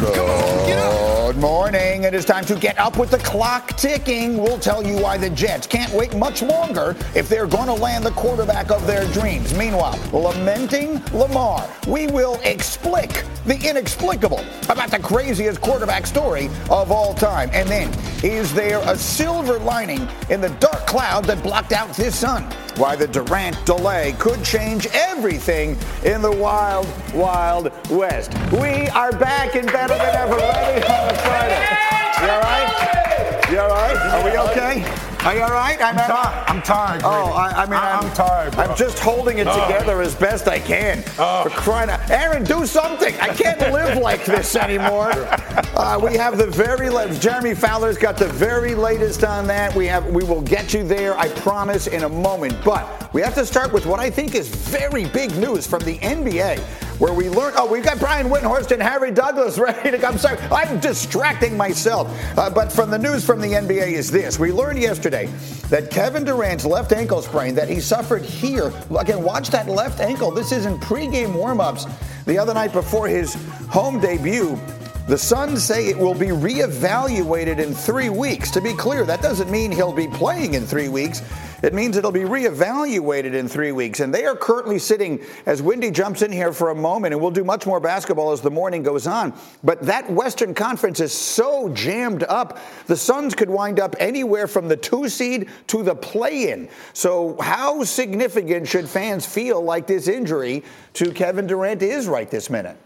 Good morning. It is time to get up with the clock ticking. We'll tell you why the Jets can't wait much longer if they're going to land the quarterback of their dreams. Meanwhile, lamenting Lamar, we will explic the inexplicable about the craziest quarterback story of all time. And then, is there a silver lining in the dark cloud that blocked out this sun? Why the Durant delay could change everything in the wild, wild West. We are back and better than ever, ready on a Friday. You all right? You all right? Are we okay? Are you all right? I'm, tired. I'm tired. Oh, I, I mean, I'm, I'm, tired. Bro. I'm just holding it Oh. together as best I can. Oh. For crying out, Aaron, do something! I can't live like this anymore. Uh, we have the very latest. Jeremy Fowler's got the very latest on that. We have. We will get you there. I promise in a moment. But we have to start with what I think is very big news from the NBA, where we learn. Oh, we've got Brian Windhorst and Harry Douglas ready to come. I'm sorry, I'm distracting myself. Uh, but from the news from the NBA is this: we learned yesterday that Kevin Durant's left ankle sprain that he suffered here. Again, watch that left ankle. This is in pregame warmups the other night before his home debut. The Suns say it will be reevaluated in three weeks. To be clear, that doesn't mean he'll be playing in three weeks. It means it'll be reevaluated in three weeks. And they are currently sitting, as Wendy jumps in here for a moment, and we'll do much more basketball as the morning goes on. But that Western Conference is so jammed up, the Suns could wind up anywhere from the two seed to the play in. So, how significant should fans feel like this injury to Kevin Durant is right this minute?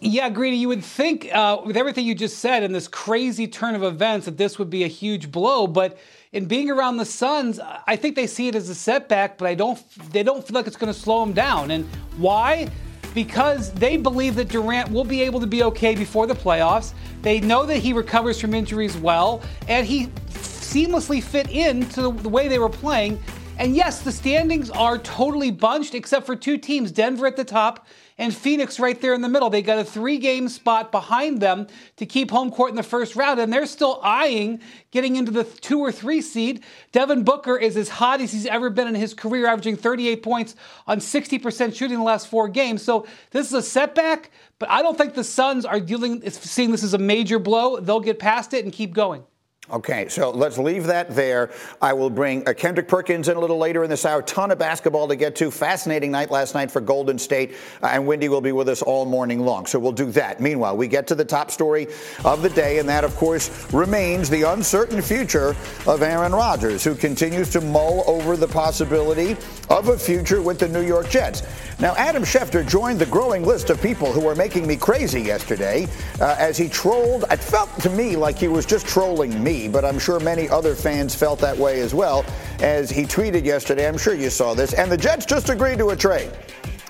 Yeah, Greeny, you would think uh, with everything you just said and this crazy turn of events that this would be a huge blow, but in being around the Suns, I think they see it as a setback, but I don't. They don't feel like it's going to slow them down. And why? Because they believe that Durant will be able to be okay before the playoffs. They know that he recovers from injuries well, and he seamlessly fit into the, the way they were playing. And yes, the standings are totally bunched except for two teams Denver at the top and Phoenix right there in the middle. They got a three game spot behind them to keep home court in the first round, and they're still eyeing getting into the two or three seed. Devin Booker is as hot as he's ever been in his career, averaging 38 points on 60% shooting in the last four games. So this is a setback, but I don't think the Suns are dealing, seeing this as a major blow. They'll get past it and keep going. Okay, so let's leave that there. I will bring uh, Kendrick Perkins in a little later in this hour. Ton of basketball to get to. Fascinating night last night for Golden State, uh, and Wendy will be with us all morning long. So we'll do that. Meanwhile, we get to the top story of the day, and that, of course, remains the uncertain future of Aaron Rodgers, who continues to mull over the possibility of a future with the New York Jets. Now, Adam Schefter joined the growing list of people who were making me crazy yesterday uh, as he trolled. It felt to me like he was just trolling me, but I'm sure many other fans felt that way as well. As he tweeted yesterday, I'm sure you saw this, and the Jets just agreed to a trade.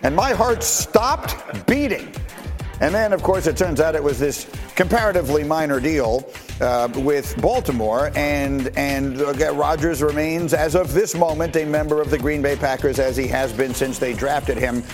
And my heart stopped beating. And then, of course, it turns out it was this comparatively minor deal uh, with Baltimore, and and uh, Rodgers remains, as of this moment, a member of the Green Bay Packers, as he has been since they drafted him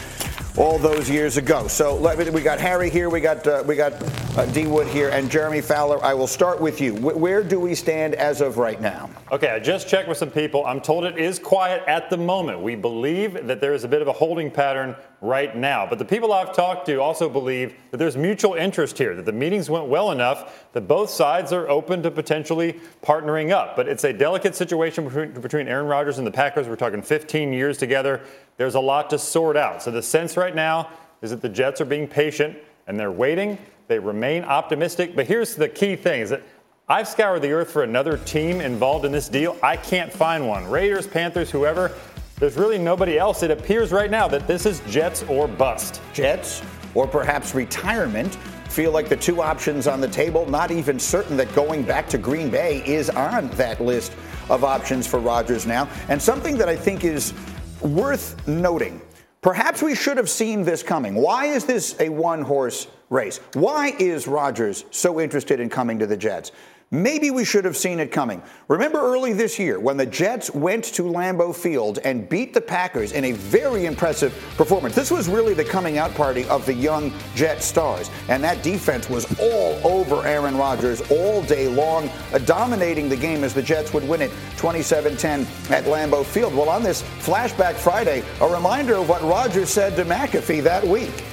all those years ago. So me, we got Harry here, we got uh, we got uh, D Wood here, and Jeremy Fowler. I will start with you. Wh- where do we stand as of right now? Okay, I just checked with some people. I'm told it is quiet at the moment. We believe that there is a bit of a holding pattern right now. But the people I've talked to also believe that there's mutual interest here, that the meetings went well enough that both sides are open to potentially partnering up. But it's a delicate situation between, between Aaron Rodgers and the Packers. We're talking 15 years together. There's a lot to sort out. So the sense right now is that the Jets are being patient and they're waiting. They remain optimistic. But here's the key thing is that I've scoured the earth for another team involved in this deal. I can't find one. Raiders, Panthers, whoever. There's really nobody else. It appears right now that this is Jets or bust. Jets or perhaps retirement feel like the two options on the table. Not even certain that going back to Green Bay is on that list of options for Rodgers now. And something that I think is worth noting. Perhaps we should have seen this coming. Why is this a one horse race? Why is Rodgers so interested in coming to the Jets? Maybe we should have seen it coming. Remember early this year when the Jets went to Lambeau Field and beat the Packers in a very impressive performance. This was really the coming out party of the young Jet stars. And that defense was all over Aaron Rodgers all day long, uh, dominating the game as the Jets would win it 27 10 at Lambeau Field. Well, on this Flashback Friday, a reminder of what Rodgers said to McAfee that week.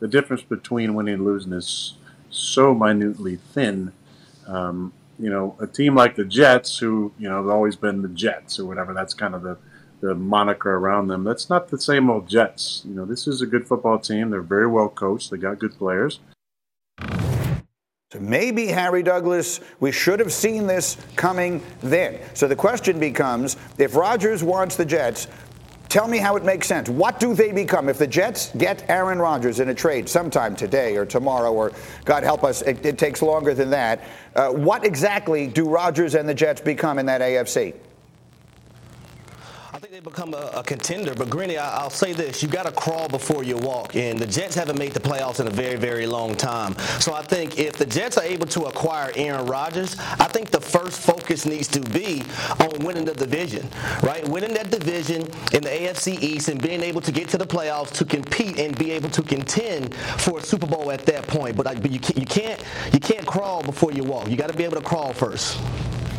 the difference between winning and losing is so minutely thin. Um, you know, a team like the Jets, who you know have always been the Jets or whatever. That's kind of the the moniker around them. That's not the same old Jets. You know, this is a good football team. They're very well coached. They got good players. So maybe, Harry Douglas, we should have seen this coming then. So the question becomes if Rodgers wants the Jets, tell me how it makes sense. What do they become? If the Jets get Aaron Rodgers in a trade sometime today or tomorrow, or God help us, it, it takes longer than that, uh, what exactly do Rodgers and the Jets become in that AFC? I think they become a, a contender. But Greeny, I, will say this: you got to crawl before you walk, and the Jets haven't made the playoffs in a very, very long time. So I think if the Jets are able to acquire Aaron Rodgers, I think the first focus needs to be on winning the division, right? Winning that division in the AFC East and being able to get to the playoffs to compete and be able to contend for a Super Bowl at that point. But, I, but you, can't, you can't you can't crawl before you walk. You got to be able to crawl first.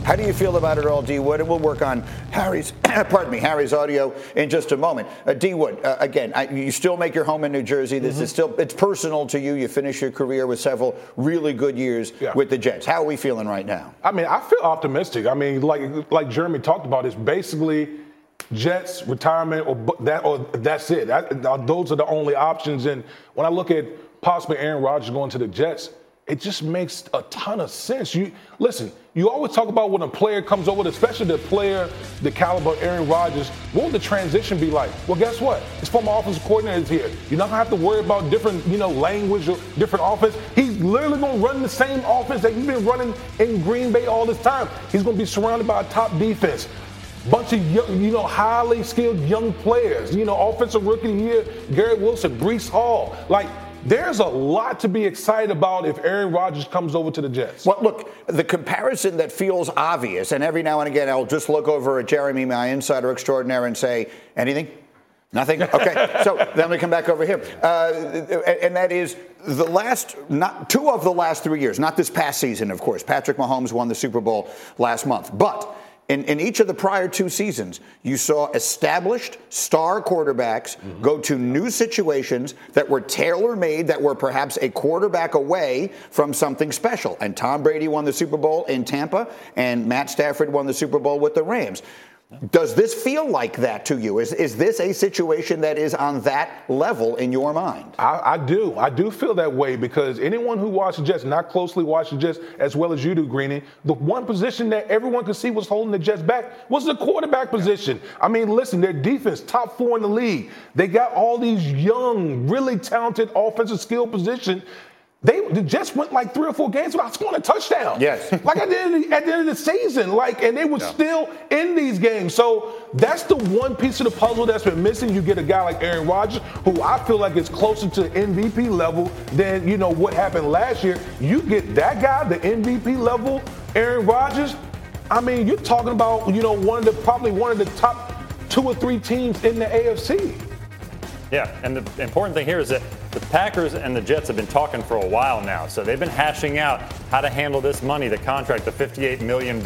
How do you feel about it all, D Wood? And we'll work on Harry's, pardon me, Harry's audio in just a moment. Uh, D Wood, uh, again, I, you still make your home in New Jersey. This mm-hmm. is still it's personal to you. You finish your career with several really good years yeah. with the Jets. How are we feeling right now? I mean, I feel optimistic. I mean, like like Jeremy talked about, it's basically Jets retirement or that or that's it. That, those are the only options. And when I look at possibly Aaron Rodgers going to the Jets it just makes a ton of sense. You listen. You always talk about when a player comes over, especially the player, the caliber Aaron Rodgers. What will the transition be like? Well, guess what? His former offensive coordinator is here. You're not gonna have to worry about different, you know, language or different offense. He's literally gonna run the same offense that you've been running in Green Bay all this time. He's gonna be surrounded by a top defense bunch of young, you know highly skilled young players. You know, offensive rookie here, Garrett Wilson, Breece Hall. Like there's a lot to be excited about if Aaron Rodgers comes over to the Jets. Well, look, the comparison that feels obvious, and every now and again I'll just look over at Jeremy, my insider extraordinaire, and say, anything? Nothing? Okay. so then we come back over here. Uh, and that is the last, not two of the last three years, not this past season, of course. Patrick Mahomes won the Super Bowl last month. But in, in, each of the prior two seasons, you saw established star quarterbacks mm-hmm. go to new situations that were tailor made, that were perhaps a quarterback away from something special. And Tom Brady won the Super Bowl in Tampa, and Matt Stafford won the Super Bowl with the Rams. Does this feel like that to you? Is, is this a situation that is on that level in your mind? I, I do. I do feel that way because anyone who watches Jets, not closely watches Jets as well as you do, Greeny, the one position that everyone could see was holding the Jets back was the quarterback position. I mean, listen, their defense, top four in the league. They got all these young, really talented offensive skill position they the Jets went like three or four games without scoring a touchdown. Yes. like at the, end, at the end of the season. Like, and they were yeah. still in these games. So that's the one piece of the puzzle that's been missing. You get a guy like Aaron Rodgers, who I feel like is closer to the MVP level than you know what happened last year. You get that guy, the MVP level, Aaron Rodgers. I mean, you're talking about you know one of the probably one of the top two or three teams in the AFC. Yeah, and the important thing here is that the Packers and the Jets have been talking for a while now, so they've been hashing out how to handle this money, the contract, the $58 million,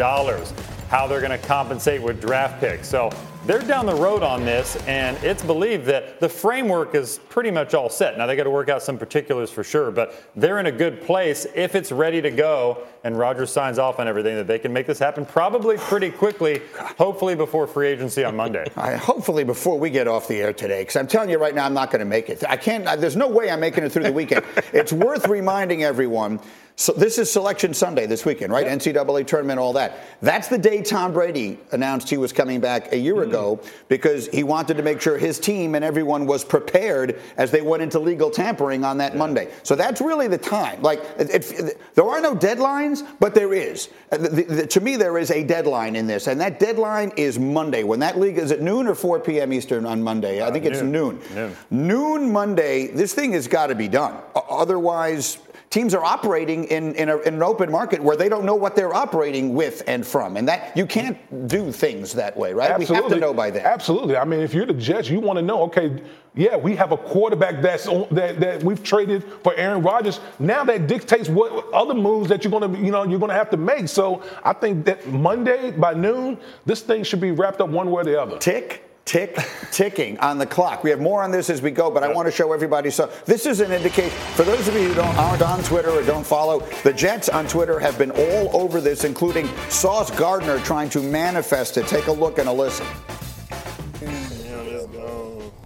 how they're going to compensate with draft picks. So they're down the road on this, and it's believed that the framework is pretty much all set. Now they got to work out some particulars for sure, but they're in a good place if it's ready to go and Rodgers signs off on everything that they can make this happen probably pretty quickly, hopefully before free agency on Monday. I, hopefully before we get off the air today, because I'm telling you right now, I'm not going to make it. I can't. There's no way I'm making it through the weekend. it's worth reminding everyone so this is Selection Sunday this weekend, right? Yep. NCAA tournament, all that. That's the day Tom Brady announced he was coming back a year mm. ago because he wanted to make sure his team and everyone was prepared as they went into legal tampering on that yeah. Monday. So that's really the time. Like, it, it, there are no deadlines, but there is. Uh, the, the, to me, there is a deadline in this, and that deadline is Monday. When that league is at noon or 4 p.m. Eastern on Monday. I uh, think it's noon. Noon, noon Monday. This thing has got to be done. Otherwise, teams are operating in, in, a, in, an open market where they don't know what they're operating with and from. And that you can't do things that way, right? Absolutely. We have to know by then. Absolutely. I mean, if you're the Jets, you want to know, okay, yeah, we have a quarterback that's on, that, that we've traded for Aaron Rodgers. Now that dictates what other moves that you're going to, you know, you're going to have to make. So I think that Monday by noon, this thing should be wrapped up one way or the other. Tick tick ticking on the clock. We have more on this as we go, but I want to show everybody. So this is an indication for those of you who don't, aren't on Twitter or don't follow the Jets on Twitter have been all over this, including Sauce Gardner trying to manifest it. Take a look and a listen.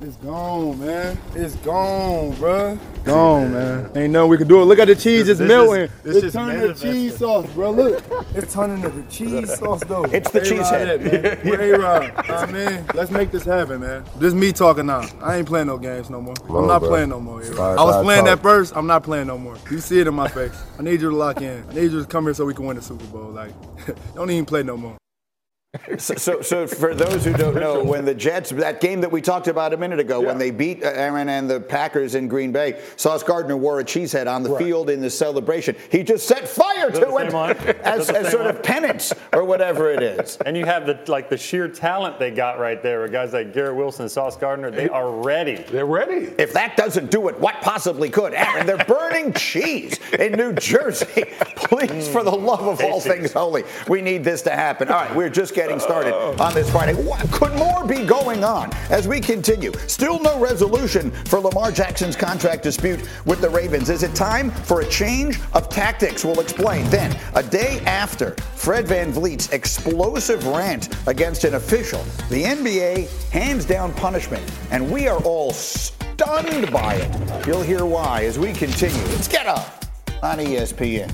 It's gone, man. It's gone, bruh. Gone, man. Ain't nothing we can do. It. Look at the cheese, it's This melting. this It's is turning to cheese sauce, bro. Look, it's turning to the cheese sauce, though. It's the A-Rod cheese head. that, man. Where A-Rod? Nah, let's make this happen, man. This me talking now. I ain't playing no games no more. I'm not bro. playing no more. A-Rod. Five, I was five, playing talk. that first. I'm not playing no more. You see it in my face. I need you to lock in. I need you to come here so we can win the Super Bowl. Like, don't even play no more. So, so, so for those who don't know, when the Jets, that game that we talked about a minute ago, when they beat uh, Aaron and the Packers in Green Bay, Sauce Gardner wore a cheesehead on the field in the celebration. He just set fire to it as, Is that the as sort one? of penance or whatever it is. And you have the like the sheer talent they got right there with guys like Garrett Wilson and Sauce Gardner. They are ready. They're ready. If that doesn't do it, what possibly could? Aaron, they're burning cheese in New Jersey. Please, for the love of all things holy, we need this to happen. All right, we're just getting started on this Friday. What, could more be going on as we continue? Still no resolution for Lamar Jackson's contract dispute with the Ravens. Is it time for a change of tactics? We'll explain. Then, a day after Fred VanVleet's explosive rant against an official, the NBA hands down punishment, and we are all stunned by it. You'll hear why as we continue. Let's get up on ESPN.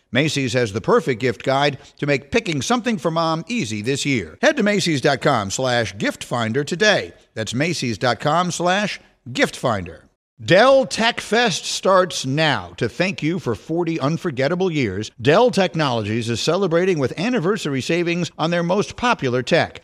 Macy's has the perfect gift guide to make picking something for mom easy this year. Head to Macy's.com slash gift finder today. That's Macy's.com slash gift finder. Dell Tech Fest starts now. To thank you for 40 unforgettable years, Dell Technologies is celebrating with anniversary savings on their most popular tech.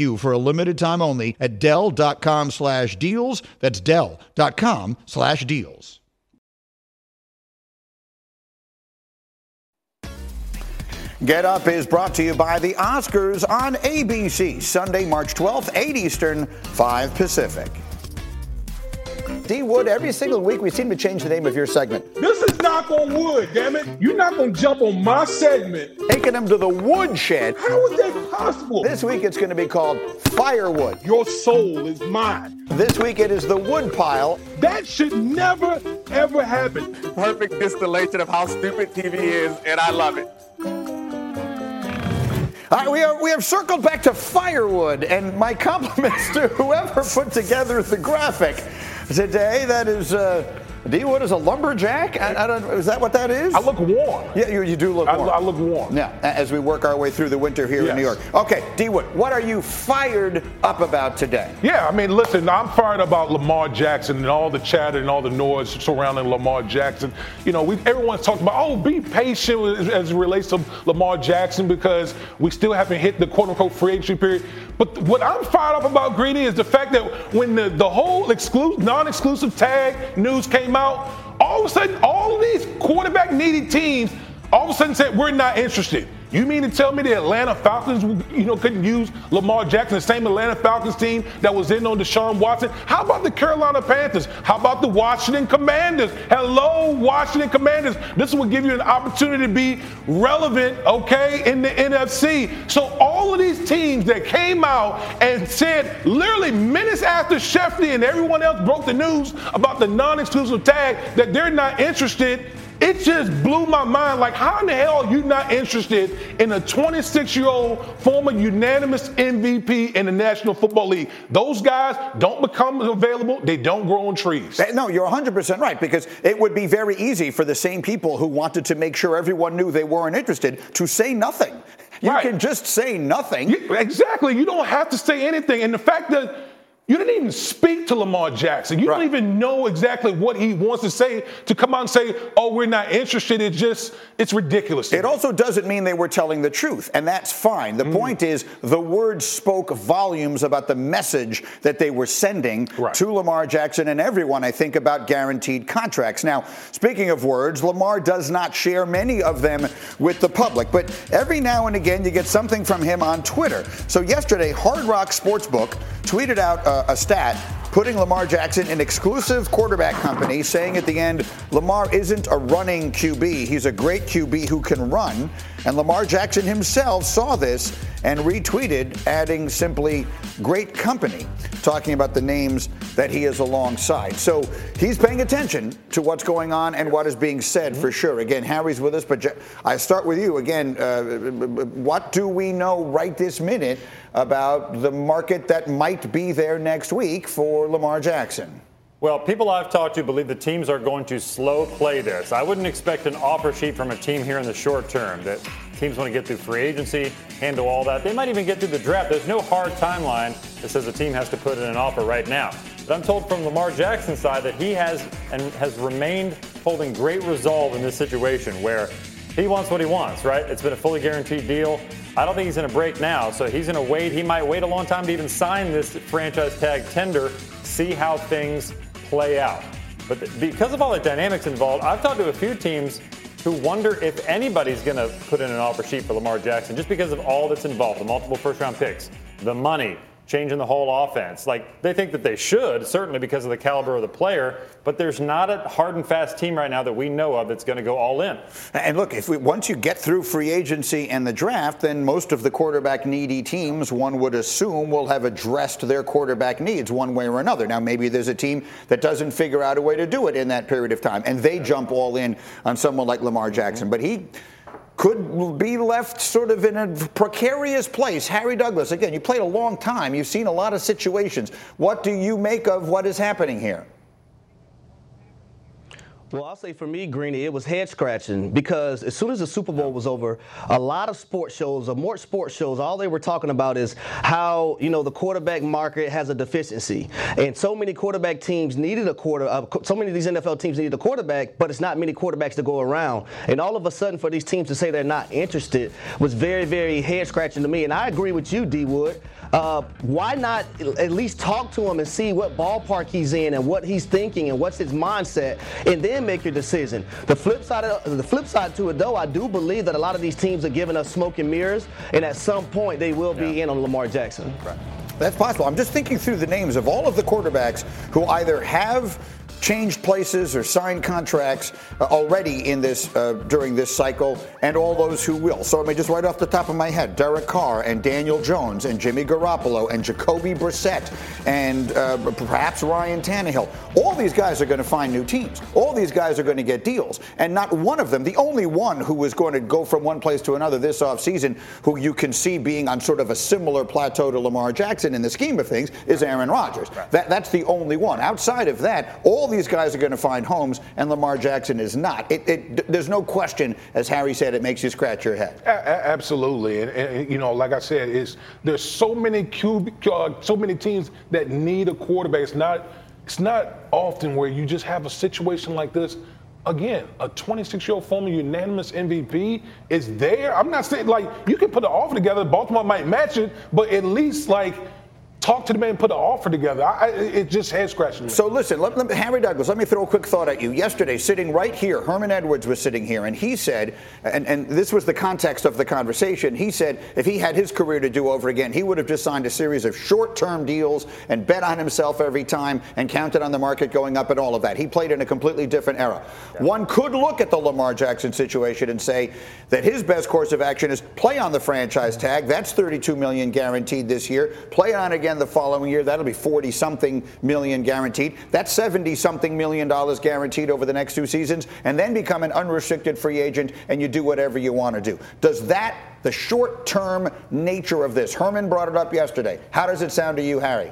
for a limited time only at Dell.com slash deals. That's Dell.com slash deals. Get Up is brought to you by the Oscars on ABC, Sunday, March 12th, 8 Eastern, 5 Pacific. D Wood, every single week we seem to change the name of your segment. This is knock on wood, damn it. You're not gonna jump on my segment. Taking them to the woodshed. How is that possible? This week it's going to be called Firewood. Your soul is mine. This week it is the wood pile. That should never, ever happen. Perfect distillation of how stupid TV is, and I love it. All right, we, are, we have circled back to firewood, and my compliments to whoever put together the graphic today. That is uh, D Wood is a lumberjack? I, I don't, is that what that is? I look warm. Yeah, you, you do look I, warm. I look warm. Yeah, as we work our way through the winter here in New York. Okay, D Wood, what are you fired up about today? Yeah, I mean, listen, I'm fired about Lamar Jackson and all the chatter and all the noise surrounding Lamar Jackson. You know, we everyone's talking about, oh, be patient with- as it relates to Lamar Jackson because we still haven't hit the quote unquote free agency period. But what I'm fired up about, Greeny, is the fact that when the, the whole exclusive, non-exclusive tag news came out, all of a sudden, all these quarterback needy teams all of a sudden said we're not interested. You mean to tell me the Atlanta Falcons, you know, couldn't use Lamar Jackson, the same Atlanta Falcons team that was in on Deshaun Watson? How about the Carolina Panthers? How about the Washington Commanders? Hello, Washington Commanders. This will give you an opportunity to be relevant, okay, in the NFC. So all of these teams that came out and said literally minutes after Schefty and everyone else broke the news about the non-exclusive tag that they're not interested it just blew my mind. Like, how in the hell are you not interested in a 26 year old former unanimous MVP in the National Football League? Those guys don't become available, they don't grow on trees. No, you're 100% right because it would be very easy for the same people who wanted to make sure everyone knew they weren't interested to say nothing. You Right. can just say nothing. You- exactly. You don't have to say anything. And the fact that you didn't even speak to Lamar Jackson. You Right. don't even know exactly what he wants to say to come out and say, oh, we're not interested. It just, it's ridiculous. It me. also doesn't mean they were telling the truth, and that's fine. The mm. point is, the words spoke volumes about the message that they were sending Right. to Lamar Jackson and everyone, I think, about guaranteed contracts. Now, speaking of words, Lamar does not share many of them with the public, but every now and again you get something from him on Twitter. So, yesterday, Hard Rock Sportsbook tweeted out a, a stat putting Lamar Jackson in exclusive quarterback company, saying at the end, Lamar isn't a running QB. He's a great QB who can run. And Lamar Jackson himself saw this and retweeted, adding simply, great company, talking about the names that he is alongside. So he's paying attention to what's going on and what is being said for sure. Again, Harry's with us, but I start with you. Again, uh, what do we know right this minute about the market that might be there next week for Lamar Jackson? Well, people I've talked to believe the teams are going to slow play this. I wouldn't expect an offer sheet from a team here in the short term. That teams want to get through free agency, handle all that. They might even get through the draft. There's no hard timeline that says a team has to put in an offer right now. But I'm told from Lamar Jackson's side that he has and has remained holding great resolve in this situation where he wants what he wants, right? It's been a fully guaranteed deal. I don't think he's going to break now, so he's going to wait. He might wait a long time to even sign this franchise tag tender, see how things play out. But th- because of all the dynamics involved, I've talked to a few teams who wonder if anybody's going to put in an offer sheet for Lamar Jackson just because of all that's involved the multiple first round picks, the money, changing the whole offense. Like they think that they should, certainly because of the caliber of the player, but there's not a hard and fast team right now that we know of that's going to go all in. And look, if we, once you get through free agency and the draft, then most of the quarterback needy teams, one would assume, will have addressed their quarterback needs one way or another. Now, maybe there's a team that doesn't figure out a way to do it in that period of time, and they jump all in on someone like Lamar Jackson. But he could be left sort of in a precarious place. Harry Douglas, again, you played a long time. You've seen a lot of situations. What do you make of what is happening here? Well, I'll say for me, Greeny, it was head scratching because as soon as the Super Bowl was over, a lot of sports shows, or more sports shows, all they were talking about is how you know the quarterback market has a deficiency, and so many quarterback teams needed a quarter. Uh, so many of these NFL teams needed a quarterback, but it's not many quarterbacks to go around. And all of a sudden, for these teams to say they're not interested was very, very head scratching to me. And I agree with you, D Wood. Uh, why not at least talk to him and see what ballpark he's in and what he's thinking and what's his mindset, and then make your decision. The flip side, of, the flip side to it, though, I do believe that a lot of these teams are giving us smoke and mirrors, and at some point they will be in on Lamar Jackson. That's possible. I'm just thinking through the names of all of the quarterbacks who either have changed places or signed contracts uh, already in this uh, during this cycle, and all those who will. So I mean, just right off the top of my head, Derek Carr and Daniel Jones and Jimmy Garoppolo and Jacoby Brissett and uh, perhaps Ryan Tannehill. All these guys are going to find new teams. All these guys are going to get deals, and not one of them, the only one who is going to go from one place to another this offseason, who you can see being on sort of a similar plateau to Lamar Jackson in the scheme of things, is Aaron Rodgers. That, that's the only one. Outside of that, all these guys are going to find homes, and Lamar Jackson is not. It, it, there's no question, as Harry said, it makes you scratch your head. A- absolutely, and, and, you know, like I said, is there's so many QB, uh, so many teams that need a quarterback. It's not, it's not often where you just have a situation like this. Again, a 26-year-old former unanimous MVP is there. I'm not saying like you can put an offer together. Baltimore might match it, but at least like talk to the man, put an offer together. I, I, it just head scratching. So listen, let, let, Harry Douglas, let me throw a quick thought at you. Yesterday, sitting right here, Herman Edwards was sitting here, and he said, and, and this was the context of the conversation. He said if he had his career to do over again, he would have just signed a series of short-term deals and bet on himself every time and counted on the market going up and all of that. He played in a completely different era. Yeah. One could look at the Lamar Jackson situation and say that his best course of action is play on the franchise tag. That's 32 million guaranteed this year. Play on again again the following year. That'll be 40 something million guaranteed. That's 70 something million dollars guaranteed over the next two seasons, and then become an unrestricted free agent and you do whatever you want to do. Does that, the short term nature of this, Herman brought it up yesterday. How does it sound to you, Harry?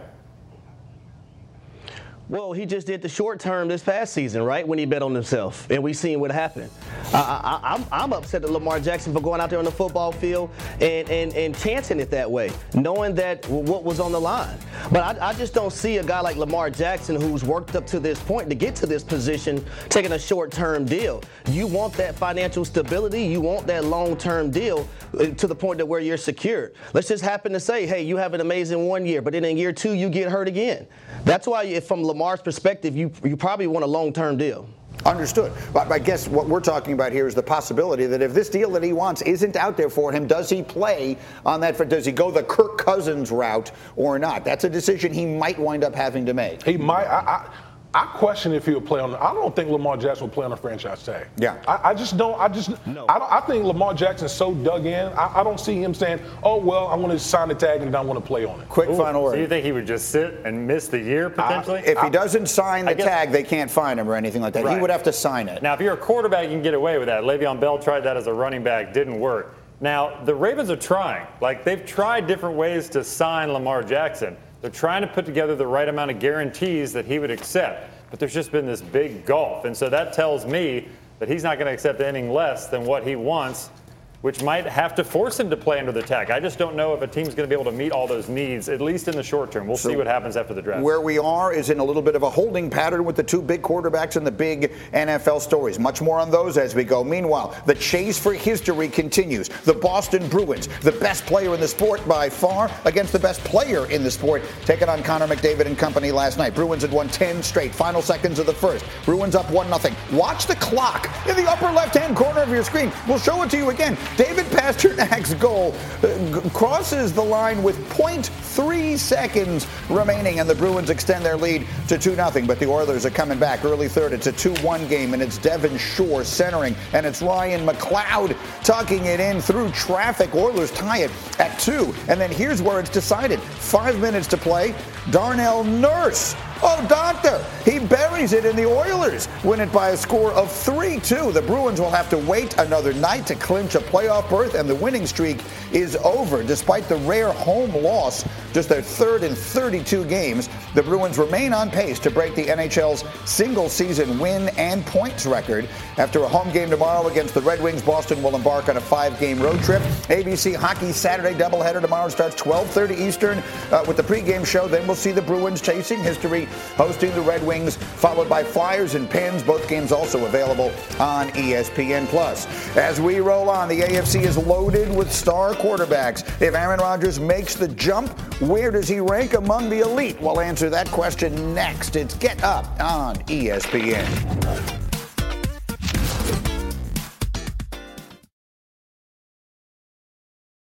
Well, he just did the short term this past season, right? When he bet on himself, and we've seen what happened. I, am I'm, I'm upset at Lamar Jackson for going out there on the football field and, and, and chancing it that way, knowing that what was on the line. But I, I just don't see a guy like Lamar Jackson who's worked up to this point to get to this position taking a short term deal. You want that financial stability, you want that long term deal uh, to the point that where you're secure. Let's just happen to say, hey, you have an amazing one year, but then in year two you get hurt again. That's why, if from Lamar's perspective, you you probably want a long-term deal. Understood. But I guess what we're talking about here is the possibility that if this deal that he wants isn't out there for him, does he play on that? Does he go the Kirk Cousins route or not? That's a decision he might wind up having to make. He might. I, I, I question if he'll play on. I don't think Lamar Jackson will play on a franchise tag. Yeah. I, I just don't. I just. No. I, I think Lamar Jackson's so dug in. I, I, don't see him saying, "Oh well, I want to sign the tag and I want to play on it." Quick Ooh, final word. So you think he would just sit and miss the year potentially? if he doesn't sign the guess, tag, they can't find him or anything like that. Right. He would have to sign it. Now, if you're a quarterback, you can get away with that. Le'Veon Bell tried that as a running back, didn't work. Now the Ravens are trying. Like they've tried different ways to sign Lamar Jackson. They're trying to put together the right amount of guarantees that he would accept but there's just been this big gulf. And so that tells me that he's not going to accept anything less than what he wants which might have to force him to play under the tag. I just don't know if a team's going to be able to meet all those needs, at least in the short term. We'll so see what happens after the draft. Where we are is in a little bit of a holding pattern with the two big quarterbacks and the big NFL stories. Much more on those as we go. Meanwhile, the chase for history continues. The Boston Bruins, the best player in the sport by far, against the best player in the sport, taking on Connor McDavid and company last night. Bruins had won 10 straight. Final seconds of the first. Bruins up 1 0. Watch the clock in the upper left hand corner of your screen. We'll show it to you again. David Pastrnak's goal uh, crosses the line with 0.3 seconds remaining, and the Bruins extend their lead to 2 0. But the Oilers are coming back early third. It's a 2 1 game, and it's Devin Shore centering, and it's Ryan McLeod tucking it in through traffic. Oilers tie it at 2. And then here's where it's decided five minutes to play. Darnell Nurse Oh, doctor, he buries it, and the Oilers win it by a score of 3 2. The Bruins will have to wait another night to clinch a playoff berth, and the winning streak is over. Despite the rare home loss, just their third in 32 games, the Bruins remain on pace to break the NHL's single season win and points record. After a home game tomorrow against the Red Wings, Boston will embark on a five game road trip. ABC Hockey Saturday doubleheader tomorrow starts 12:30 Eastern uh, with the pregame show. Then we'll see the Bruins chasing history hosting the Red Wings, followed by Flyers and Pens. Both games also available on ESPN Plus. As we roll on, the AFC is loaded with star quarterbacks. If Aaron Rodgers makes the jump, where does he rank among the elite? We'll answer that question next. It's Get Up on ESPN.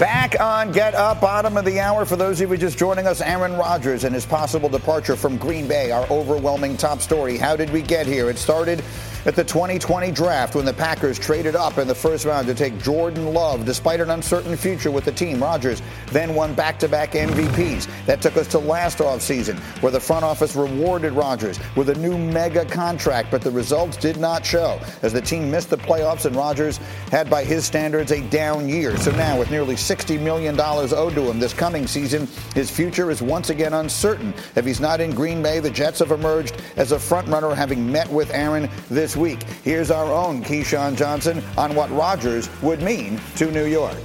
Back on Get Up, bottom of the hour. For those of you just joining us, Aaron Rodgers and his possible departure from Green Bay, our overwhelming top story. How did we get here? It started at the 2020 draft when the Packers traded up in the first round to take Jordan Love. Despite an uncertain future with the team, Rodgers then won back to back MVPs. That took us to last offseason, where the front office rewarded Rodgers with a new mega contract, but the results did not show as the team missed the playoffs and Rodgers had, by his standards, a down year. So now, with nearly $60 million owed to him this coming season, his future is once again uncertain. If he's not in Green Bay, the Jets have emerged as a frontrunner, having met with Aaron this week. Here's our own Keyshawn Johnson on what Rodgers would mean to New York.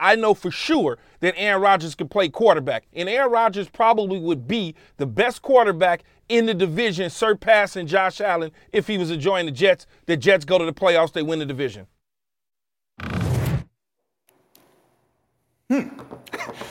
I know for sure that Aaron Rodgers can play quarterback, and Aaron Rodgers probably would be the best quarterback in the division, surpassing Josh Allen if he was to join the Jets. The Jets go to the playoffs, they win the division.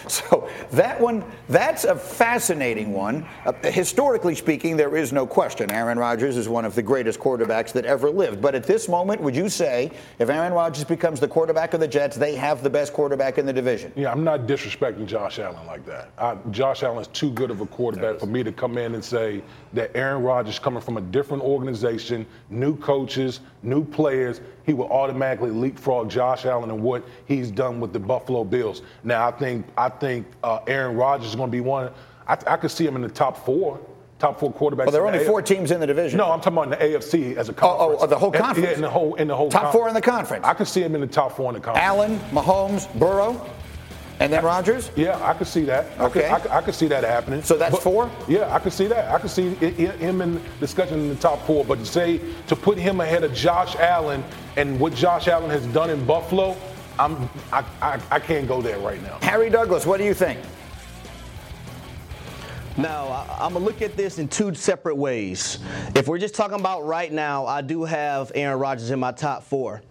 So that one, that's a fascinating one. Uh, historically speaking, there is no question. Aaron Rodgers is one of the greatest quarterbacks that ever lived. But at this moment, would you say if Aaron Rodgers becomes the quarterback of the Jets, they have the best quarterback in the division? Yeah, I'm not disrespecting Josh Allen like that. I, Josh Allen is too good of a quarterback for me to come in and say that Aaron Rodgers, coming from a different organization, new coaches, new players, he will automatically leapfrog Josh Allen and what he's done with the Buffalo Bills. Now, I think I think uh, Aaron Rodgers is going to be one. I, I could see him in the top four. Top four quarterbacks. Well, there are the only A- four teams in the division. No, I'm talking about in the AFC as a Oh, conference. oh, the whole conference. Yeah, in the whole in the whole Top con- four in the conference. I could see him in the top four in the conference. Allen, Mahomes, Burrow, and then Rodgers. Yeah, I could see that. I could, Okay. I could, I could see that happening. So that's four? Yeah, I could see that. I could see i- i- him in discussion in the top four. But to say to put him ahead of Josh Allen and what Josh Allen has done in Buffalo, I'm I, I, I can't go there right now. Harry Douglas, what do you think? Now, I, I'm going to look at this in two separate ways. If we're just talking about right now, I do have Aaron Rodgers in my top four.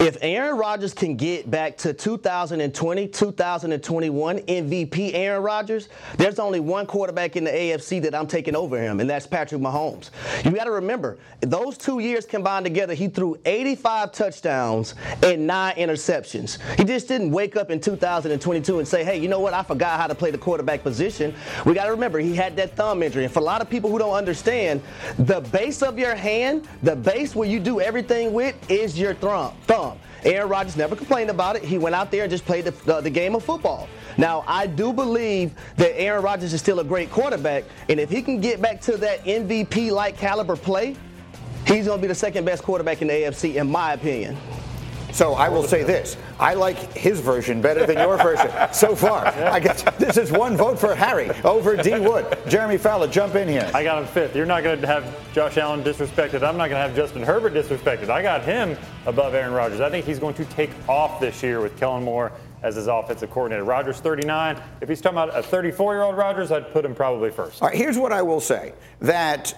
If Aaron Rodgers can get back to 2020, 2021 MVP Aaron Rodgers, there's only one quarterback in the AFC that I'm taking over him, and that's Patrick Mahomes. You got to remember, those two years combined together, he threw 85 touchdowns and nine interceptions. He just didn't wake up in 2022 and say, hey, you know what? I forgot how to play the quarterback position. We got to remember, he had that thumb injury. And for a lot of people who don't understand, the base of your hand, the base where you do everything with, is your thumb. Thumb. Aaron Rodgers never complained about it. He went out there and just played the, the, the game of football. Now, I do believe that Aaron Rodgers is still a great quarterback, and if he can get back to that MVP like caliber play, he's going to be the second best quarterback in the AFC, in my opinion. So I will say this: I like his version better than your version so far. I guess this is one vote for Harry over D Wood. Jeremy Fowler, jump in here. I got him fifth. You're not going to have Josh Allen disrespected. I'm not going to have Justin Herbert disrespected. I got him above Aaron Rodgers. I think he's going to take off this year with Kellen Moore as his offensive coordinator. Rodgers 39. If he's talking about a 34 year old Rodgers, I'd put him probably first. All right, here's what I will say: that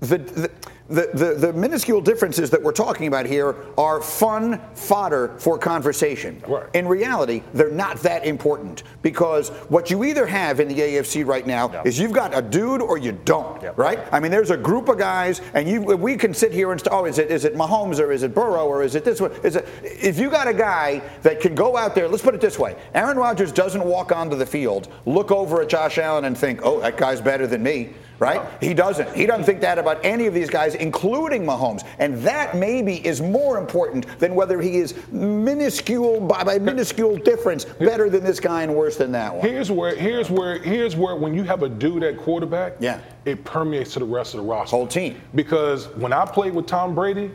the, the the, the, the minuscule differences that we're talking about here are fun fodder for conversation. Right. In reality, they're not that important because what you either have in the AFC right now is you've got a dude or you don't, right? I mean, there's a group of guys, and you we can sit here and st- oh, is it is it Mahomes or is it Burrow or is it this one? Is it if you got a guy that can go out there? Let's put it this way: Aaron Rodgers doesn't walk onto the field, look over at Josh Allen, and think, oh, that guy's better than me right? He doesn't. He doesn't think that about any of these guys, including Mahomes. And that maybe is more important than whether he is minuscule by, by minuscule difference better than this guy and worse than that one. Here's where here's where here's where when you have a dude at quarterback, Yeah. it permeates to the rest of the roster. Whole team. Because when I played with Tom Brady,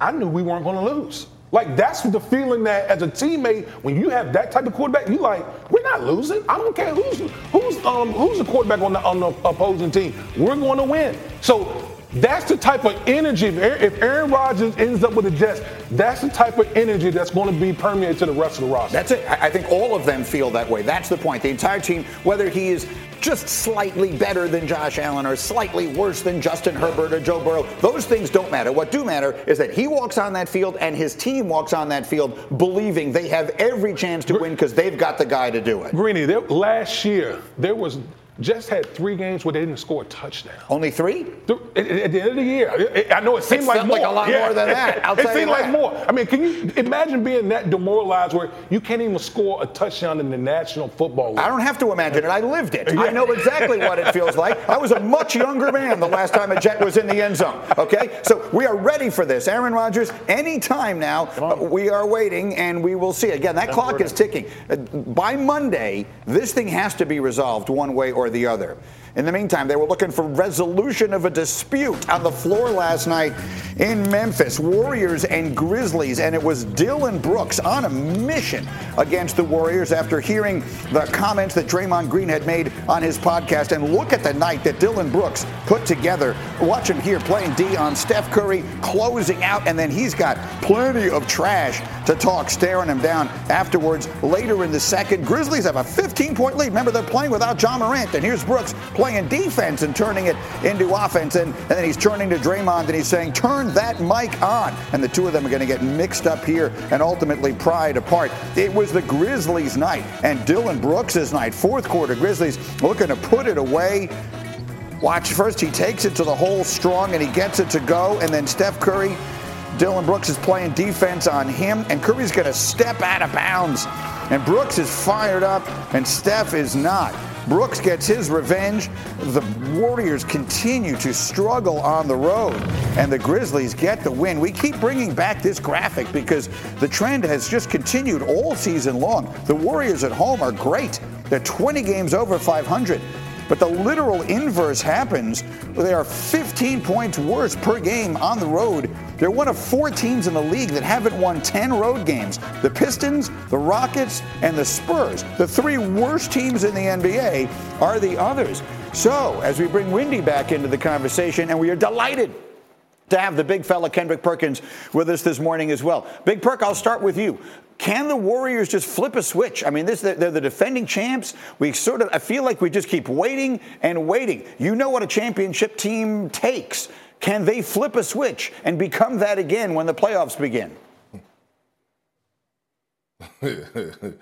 I knew we weren't going to lose. Like that's the feeling that as a teammate, when you have that type of quarterback, you like, we're not losing. I don't care who's who's um who's the quarterback on the on the opposing team. We're going to win. So that's the type of energy. If Aaron, Rodgers ends up with the Jets, that's the type of energy that's going to be permeated to the rest of the roster. That's it. I think all of them feel that way. That's the point. The entire team, whether he is just slightly better than Josh Allen or slightly worse than Justin Herbert or Joe Burrow, those things don't matter. What do matter is that he walks on that field and his team walks on that field believing they have every chance to win because they've got the guy to do it. Greeny, there, last year there was Jets had three games where they didn't score a touchdown. Only three? Th- At, at the end of the year, I know it seemed It like more. like a lot more than that. I'll it tell you seemed like more. I mean, can you imagine being that demoralized where you can't even score a touchdown in the National Football League? I don't have to imagine it. I lived it. I know exactly what it feels like. I was a much younger man the last time a Jet was in the end zone. Okay? So we are ready for this. Aaron Rodgers, anytime now, uh, we are waiting and we will see. Again, that clock is ticking. Uh, By Monday, this thing has to be resolved one way or the other. In the meantime, they were looking for resolution of a dispute on the floor last night in Memphis. Warriors and Grizzlies, and it was Dillon Brooks on a mission against the Warriors after hearing the comments that Draymond Green had made on his podcast. And look at the night that Dillon Brooks put together. Watch him here playing D on Steph Curry, closing out, and then he's got plenty of trash to talk, staring him down afterwards. Later in the second, Grizzlies have a 15 point lead. Remember, they're playing without John Morant, and here's Brooks playing defense and turning it into offense. And, and then he's turning to Draymond and he's saying, Turn that mic on. And the two of them are going to get mixed up here and ultimately pried apart. It was the Grizzlies' night and Dillon Brooks' night. Fourth quarter, Grizzlies looking to put it away. Watch first, he takes it to the hole strong and he gets it to go. And then Steph Curry, Dillon Brooks is playing defense on him, and Curry's going to step out of bounds. And Brooks is fired up, and Steph is not. Brooks gets his revenge. The Warriors continue to struggle on the road, and the Grizzlies get the win. We keep bringing back this graphic because the trend has just continued all season long. The Warriors at home are great. They're 20 games over 500. But the literal inverse happens. They are 15 points worse per game on the road. They're one of four teams in the league that haven't won 10 road games the Pistons, the Rockets, and the Spurs. The three worst teams in the NBA are the others. So, as we bring Windy back into the conversation, and we are delighted to have the big fella Kendrick Perkins with us this morning as well. Big Perk, I'll start with you. Can the Warriors just flip a switch? I mean, this they're the defending champs. We sort of I feel like we just keep waiting and waiting. You know what a championship team takes. Can they flip a switch and become that again when the playoffs begin?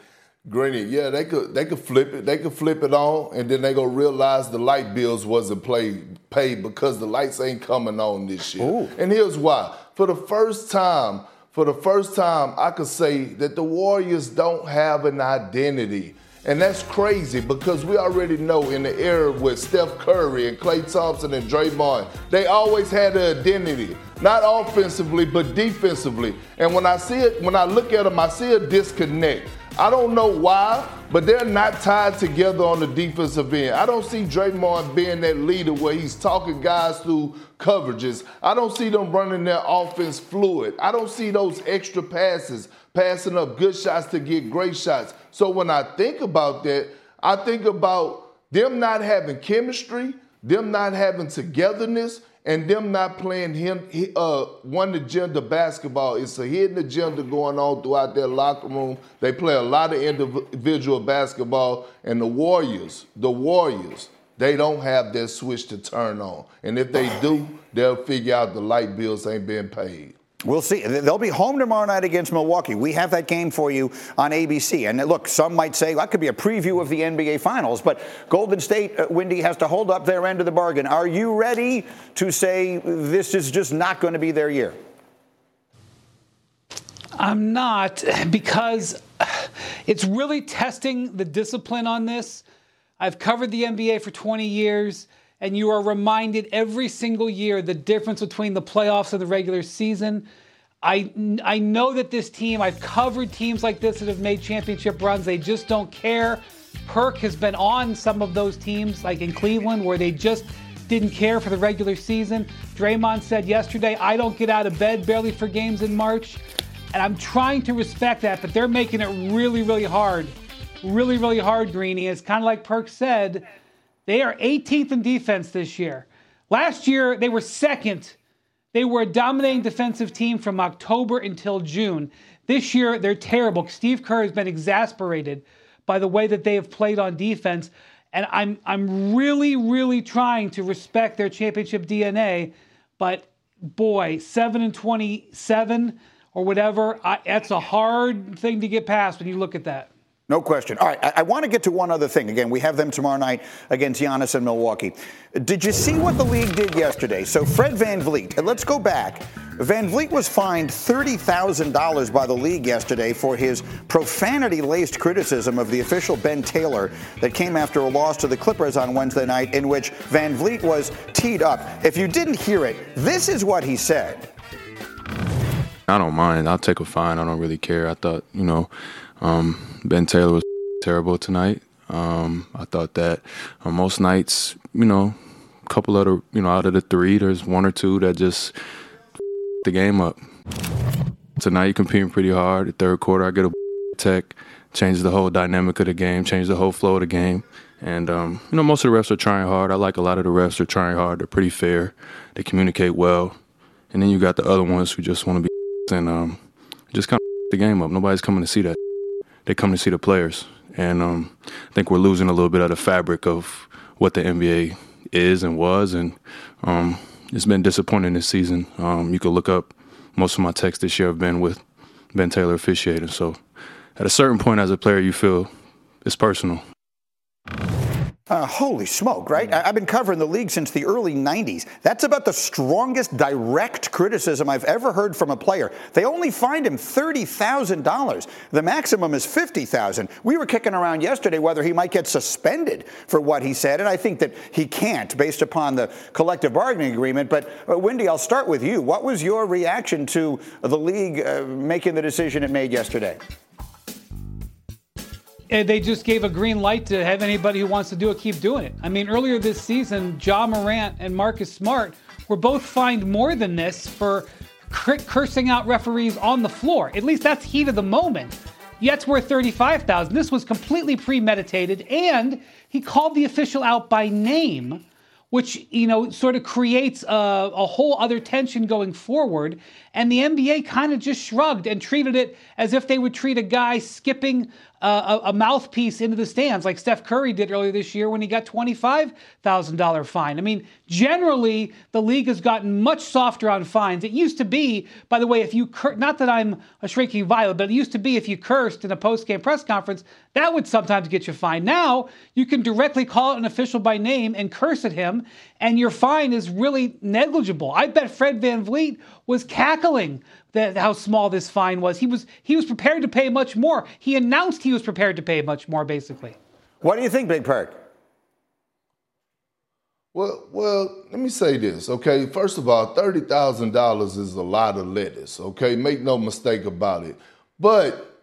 Greeny, yeah, they could they could flip it. They could flip it on, and then they gonna realize the light bills wasn't played paid because the lights ain't coming on this year. And here's why: for the first time, for the first time, I could say that the Warriors don't have an identity. And that's crazy because we already know in the era with Steph Curry and Klay Thompson and Draymond, they always had an identity. Not offensively, but defensively. And when I see it, when I look at them, I see a disconnect. I don't know why, but they're not tied together on the defensive end. I don't see Draymond being that leader where he's talking guys through coverages. I don't see them running their offense fluid. I don't see those extra passes, passing up good shots to get great shots. So when I think about that, I think about them not having chemistry, them not having togetherness, and them not playing him uh, one agenda basketball. It's a hidden agenda going on throughout their locker room. They play a lot of individual basketball, and the Warriors, the Warriors, They don't have that switch to turn on. And if they do, they'll figure out the light bills ain't being paid. We'll see. They'll be home tomorrow night against Milwaukee. We have that game for you on ABC. And look, some might say well, that could be a preview of the NBA Finals, but Golden State, uh, Windy, has to hold up their end of the bargain. Are you ready to say this is just not going to be their year? I'm not because it's really testing the discipline on this. I've covered the NBA for 20 years, and you are reminded every single year the difference between the playoffs and the regular season. I, I know that this team, I've covered teams like this that have made championship runs. They just don't care. Perk has been on some of those teams, like in Cleveland, where they just didn't care for the regular season. Draymond said yesterday, I don't get out of bed barely for games in March. And I'm trying to respect that, but they're making it really, really hard. Really, really hard, Greeny. It's kind of like Perk said, they are 18th in defense this year. Last year, they were second. They were a dominating defensive team from October until June. This year, they're terrible. Steve Kerr has been exasperated by the way that they have played on defense. And I'm, I'm really, really trying to respect their championship DNA. But boy, 7 and 27 or whatever. I, that's a hard thing to get past when you look at that. No question. All right, I, I want to get to one other thing. Again, we have them tomorrow night against Giannis and Milwaukee. Did you see what the league did yesterday? So Fred VanVleet, let's go back. Van VanVleet was fined $30,000 by the league yesterday for his profanity laced criticism of the official Ben Taylor that came after a loss to the Clippers on Wednesday night, in which Van VanVleet was teed up. If you didn't hear it, this is what he said. I don't mind. I'll take a fine. I don't really care. I thought, you know, um, Ben Taylor was terrible tonight. Um, I thought that on most nights, you know, a couple of the, you know, out of the three, there's one or two that just the game up. Tonight, you're competing pretty hard. The third quarter, I get a tech, changes the whole dynamic of the game, changes the whole flow of the game. And, um, you know, most of the refs are trying hard. I like a lot of the refs are trying hard. They're pretty fair. They communicate well. And then you got the other ones who just want to be and um, just kind of the game up. Nobody's coming to see that. They come to see the players, and um, I think we're losing a little bit of the fabric of what the NBA is and was, and um, it's been disappointing this season. Um, you could look up most of my texts this year have been with Ben Taylor officiating. So, at a certain point, as a player, you feel it's personal. Uh, holy smoke, right? I- I've been covering the league since the early 90s. That's about the strongest direct criticism I've ever heard from a player. They only fined him $30,000. The maximum is 50,000. We were kicking around yesterday whether he might get suspended for what he said, and I think that he can't based upon the collective bargaining agreement. But, uh, Windy, I'll start with you. What was your reaction to the league uh, making the decision it made yesterday? And they just gave a green light to have anybody who wants to do it keep doing it. I mean, earlier this season, Ja Morant and Marcus Smart were both fined more than this for cursing out referees on the floor. At least that's heat of the moment. Yet worth 35,000. This was completely premeditated and he called the official out by name, which, you know, sort of creates a, a whole other tension going forward. And the NBA kind of just shrugged and treated it as if they would treat a guy skipping uh, a, a, mouthpiece into the stands, like Steph Curry did earlier this year when he got $25,000 fine. I mean, generally, the league has gotten much softer on fines. It used to be, by the way, if you, cur- not that I'm a shrinking violet, but it used to be if you cursed in a post game press conference, that would sometimes get you fined. Now, you can directly call an official by name and curse at him, and your fine is really negligible. I bet Fred VanVleet was cackling that how small this fine was. He was he was prepared to pay much more. He announced he was prepared to pay much more, basically. What do you think, Big Perk? Well, well, let me say this, okay? First of all, thirty thousand dollars is a lot of lettuce, okay? Make no mistake about it. But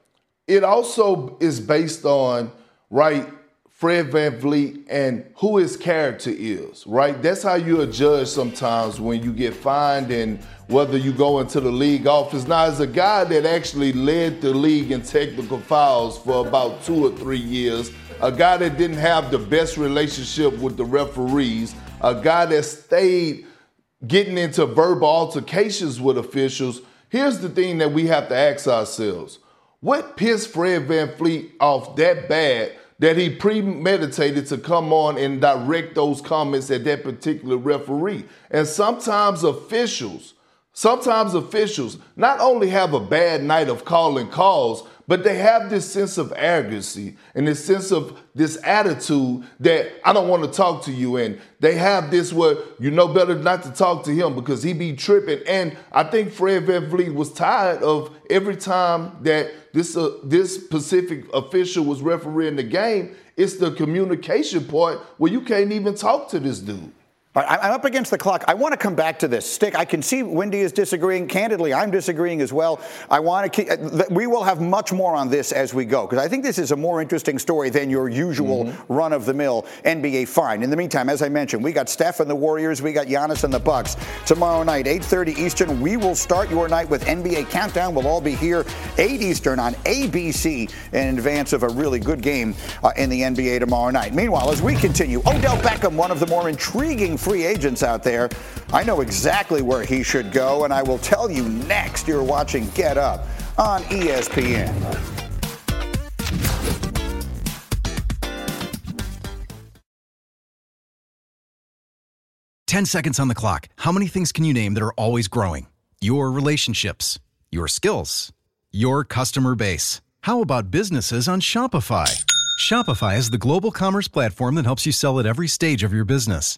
it also is based on right Fred VanVleet and who his character is, right? That's how you judge sometimes when you get fined and whether you go into the league office. Now, as a guy that actually led the league in technical fouls for about two or three years, a guy that didn't have the best relationship with the referees, a guy that stayed getting into verbal altercations with officials, here's the thing that we have to ask ourselves. What pissed Fred Van VanVleet off that bad that he premeditated to come on and direct those comments at that particular referee. And sometimes officials, sometimes officials not only have a bad night of calling calls, but they have this sense of arrogancy and this sense of this attitude that I don't want to talk to you. And they have this where you know better not to talk to him because he be tripping. And I think Fred VanVleet was tired of every time that this uh, this specific official was refereeing the game. It's the communication part where you can't even talk to this dude. All right, I'm up against the clock. I want to come back to this. Stick, I can see Windy is disagreeing. Candidly, I'm disagreeing as well. I want to keep, uh, we will have much more on this as we go, because I think this is a more interesting story than your usual mm-hmm. run of the mill NBA fine. In the meantime, as I mentioned, we got Steph and the Warriors, we got Giannis and the Bucks. Tomorrow night, 8.30 Eastern, we will start your night with NBA Countdown. We'll all be here 8 Eastern on ABC in advance of a really good game uh, in the NBA tomorrow night. Meanwhile, as we continue, Odell Beckham, one of the more intriguing free agents out there. I know exactly where he should go, and I will tell you next. You're watching Get Up on ESPN. Ten seconds on the clock. How many things can you name that are always growing? Your relationships, your skills, your customer base. How about businesses on Shopify? Shopify is the global commerce platform that helps you sell at every stage of your business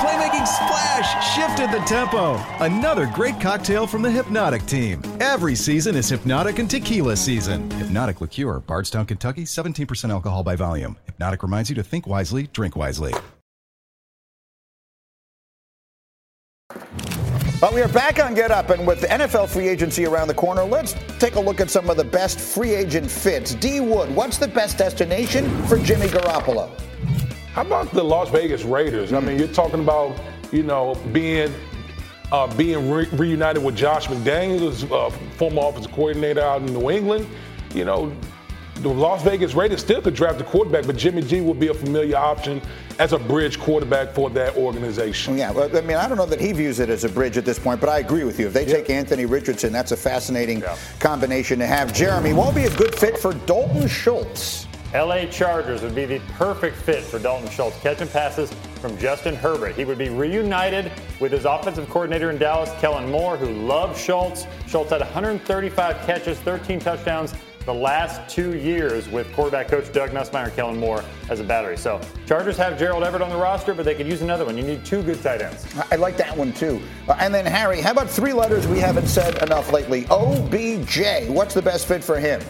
Playmaking splash shifted the tempo. Another great cocktail from the Hpnotiq team. Every season is Hpnotiq and Tequila season. Hpnotiq Liqueur, Bardstown, Kentucky, 17% alcohol by volume. Hpnotiq reminds you to think wisely, drink wisely. But we are back on Get Up, and with the NFL free agency around the corner, let's take a look at some of the best free agent fits. D Wood, what's the best destination for Jimmy Garoppolo? How about the Las Vegas Raiders? I mean, you're talking about, you know, being uh, being re- reunited with Josh McDaniels, uh, former offensive coordinator out in New England. You know, the Las Vegas Raiders still could draft a quarterback, but Jimmy G will be a familiar option as a bridge quarterback for that organization. Yeah, well, I mean, I don't know that he views it as a bridge at this point, but I agree with you. If they yeah. take Anthony Richardson, that's a fascinating yeah. combination to have. Jeremy won't be a good fit for Dalton Schultz. LA Chargers would be the perfect fit for Dalton Schultz, catching passes from Justin Herbert. He would be reunited with his offensive coordinator in Dallas, Kellen Moore, who loved Schultz. Schultz had 135 catches, 13 touchdowns, the last two years with quarterback coach Doug Nussmeier and Kellen Moore as a battery. So Chargers have Gerald Everett on the roster, but they could use another one. You need two good tight ends. I like that one too. Uh, and then Harry, how about three letters we haven't said enough lately? OBJ. What's the best fit for him?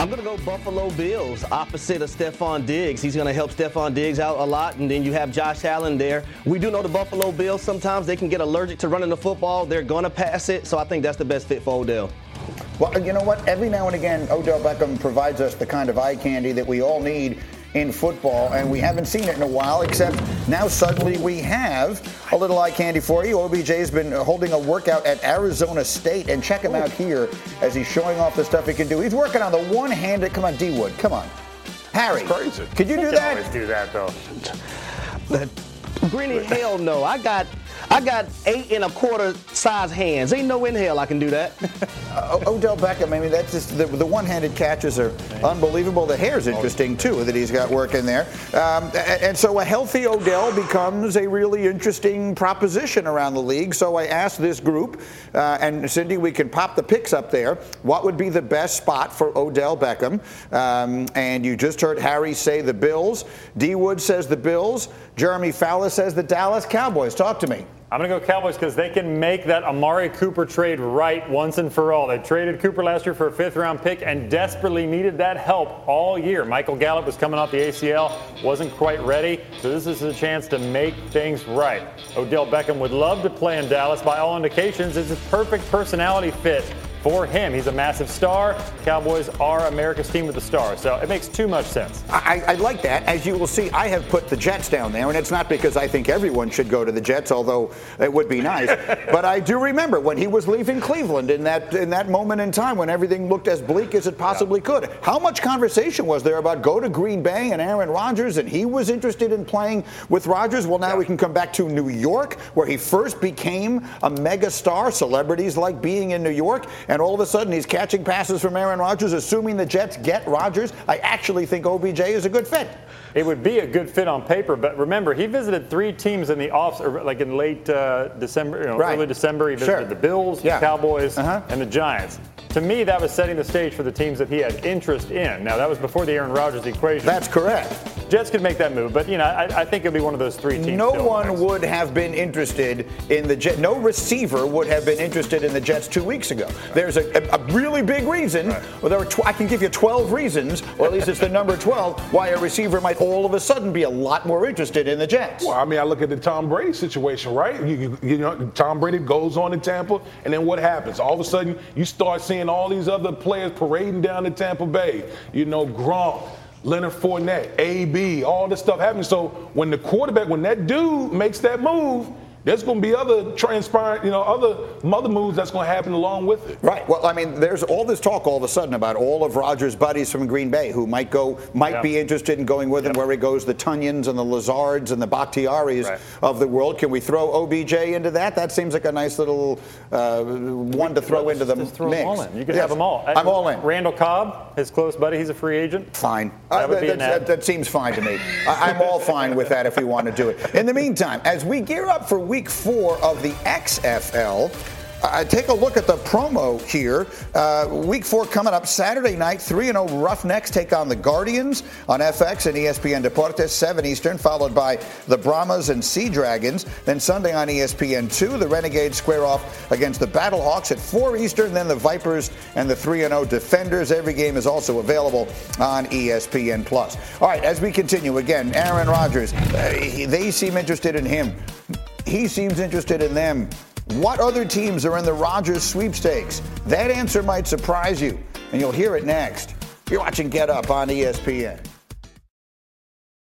I'm going to go Buffalo Bills opposite of Stefon Diggs. He's going to help Stefon Diggs out a lot, and then you have Josh Allen there. We do know the Buffalo Bills sometimes they can get allergic to running the football. They're going to pass it, so I think that's the best fit for Odell. Well, you know what? Every now and again, Odell Beckham provides us the kind of eye candy that we all need in football, and we haven't seen it in a while, except now suddenly we have a little eye candy for you. OBJ has been holding a workout at Arizona State, and check him out here as he's showing off the stuff he can do. He's working on the one-handed, come on, D-Wood, come on. Harry, crazy. could you do that? Always do that, though. Greeny, hell no. I got I got eight and a quarter size hands. Ain't no in hell I can do that. uh, Odell Beckham, I mean, that's just the, the one-handed catches are unbelievable. The hair's interesting too that he's got working there. Um, and so a healthy Odell becomes a really interesting proposition around the league. So I asked this group, uh, and Cindy, we can pop the picks up there. What would be the best spot for Odell Beckham? Um, and you just heard Harry say the Bills. D Wood says the Bills. Jeremy Fowler says the Dallas Cowboys. Talk to me. I'm going to go Cowboys because they can make that Amari Cooper trade right once and for all. They traded Cooper last year for a fifth round pick and desperately needed that help all year. Michael Gallup was coming off the ACL, wasn't quite ready, so this is a chance to make things right. Odell Beckham would love to play in Dallas. By all indications, it's a perfect personality fit for him. He's a massive star. Cowboys are America's team with the star, so it makes too much sense. I, I, like that. As you will see, I have put the Jets down there, and it's not because I think everyone should go to the Jets, although it would be nice. but I do remember when he was leaving Cleveland in that in that moment in time when everything looked as bleak as it possibly yeah. could. How much conversation was there about go to Green Bay and Aaron Rodgers, and he was interested in playing with Rodgers? Well, now yeah. we can come back to New York, where he first became a mega star. Celebrities like being in New York and all of a sudden he's catching passes from Aaron Rodgers, assuming the Jets get Rodgers. I actually think OBJ is a good fit. It would be a good fit on paper, but remember, he visited three teams in the off, like in late uh, December, you know, right. early December. He visited sure. the Bills, yeah. the Cowboys, uh-huh. and the Giants. To me, that was setting the stage for the teams that he had interest in. Now, that was before the Aaron Rodgers equation. That's correct. Jets could make that move, but you know, I, I think it'd be one of those three teams. No one would have been interested in the Jets. No receiver would have been interested in the Jets two weeks ago. Right. There's a, a, really big reason. Right. Well, there are tw- I can give you 12 reasons, or at least it's the number 12, why a receiver might all of a sudden be a lot more interested in the Jets. Well, I mean, I look at the Tom Brady situation, right? You, you, you know, Tom Brady goes on to Tampa, and then what happens? All of a sudden, you start seeing all these other players parading down to Tampa Bay. You know, Gronk. Leonard Fournette, AB, all this stuff happening. So when the quarterback, when that dude makes that move, there's going to be other transparent, you know, other mother moves that's going to happen along with it. Right. Well, I mean, there's all this talk all of a sudden about all of Rodgers' buddies from Green Bay who might go, might yep. be interested in going with yep. him where he goes, the Tonyans and the Lazards and the Bakhtiaris right. of the world. Can we throw OBJ into that? That seems like a nice little uh, one to throw into the mix. Throw them all in. You could yes. have them all. I'm all in. Randall Cobb, his close buddy, he's a free agent. Fine. That, uh, that, that, that seems fine to me. I'm all fine with that if we want to do it. In the meantime, as we gear up for week four of the XFL. Uh, take a look at the promo here. Uh, week four coming up Saturday night. 3 0 Roughnecks take on the Guardians on FX and ESPN Deportes, 7 Eastern, followed by the Brahmas and Sea Dragons. Then Sunday on ESPN 2, the Renegades square off against the Battlehawks at 4 Eastern. Then the Vipers and the 3 0 Defenders. Every game is also available on ESPN Plus. All right, as we continue, again, Aaron Rodgers, uh, they seem interested in him. He seems interested in them. What other teams are in the Rodgers sweepstakes? That answer might surprise you, and you'll hear it next. You're watching Get Up on ESPN.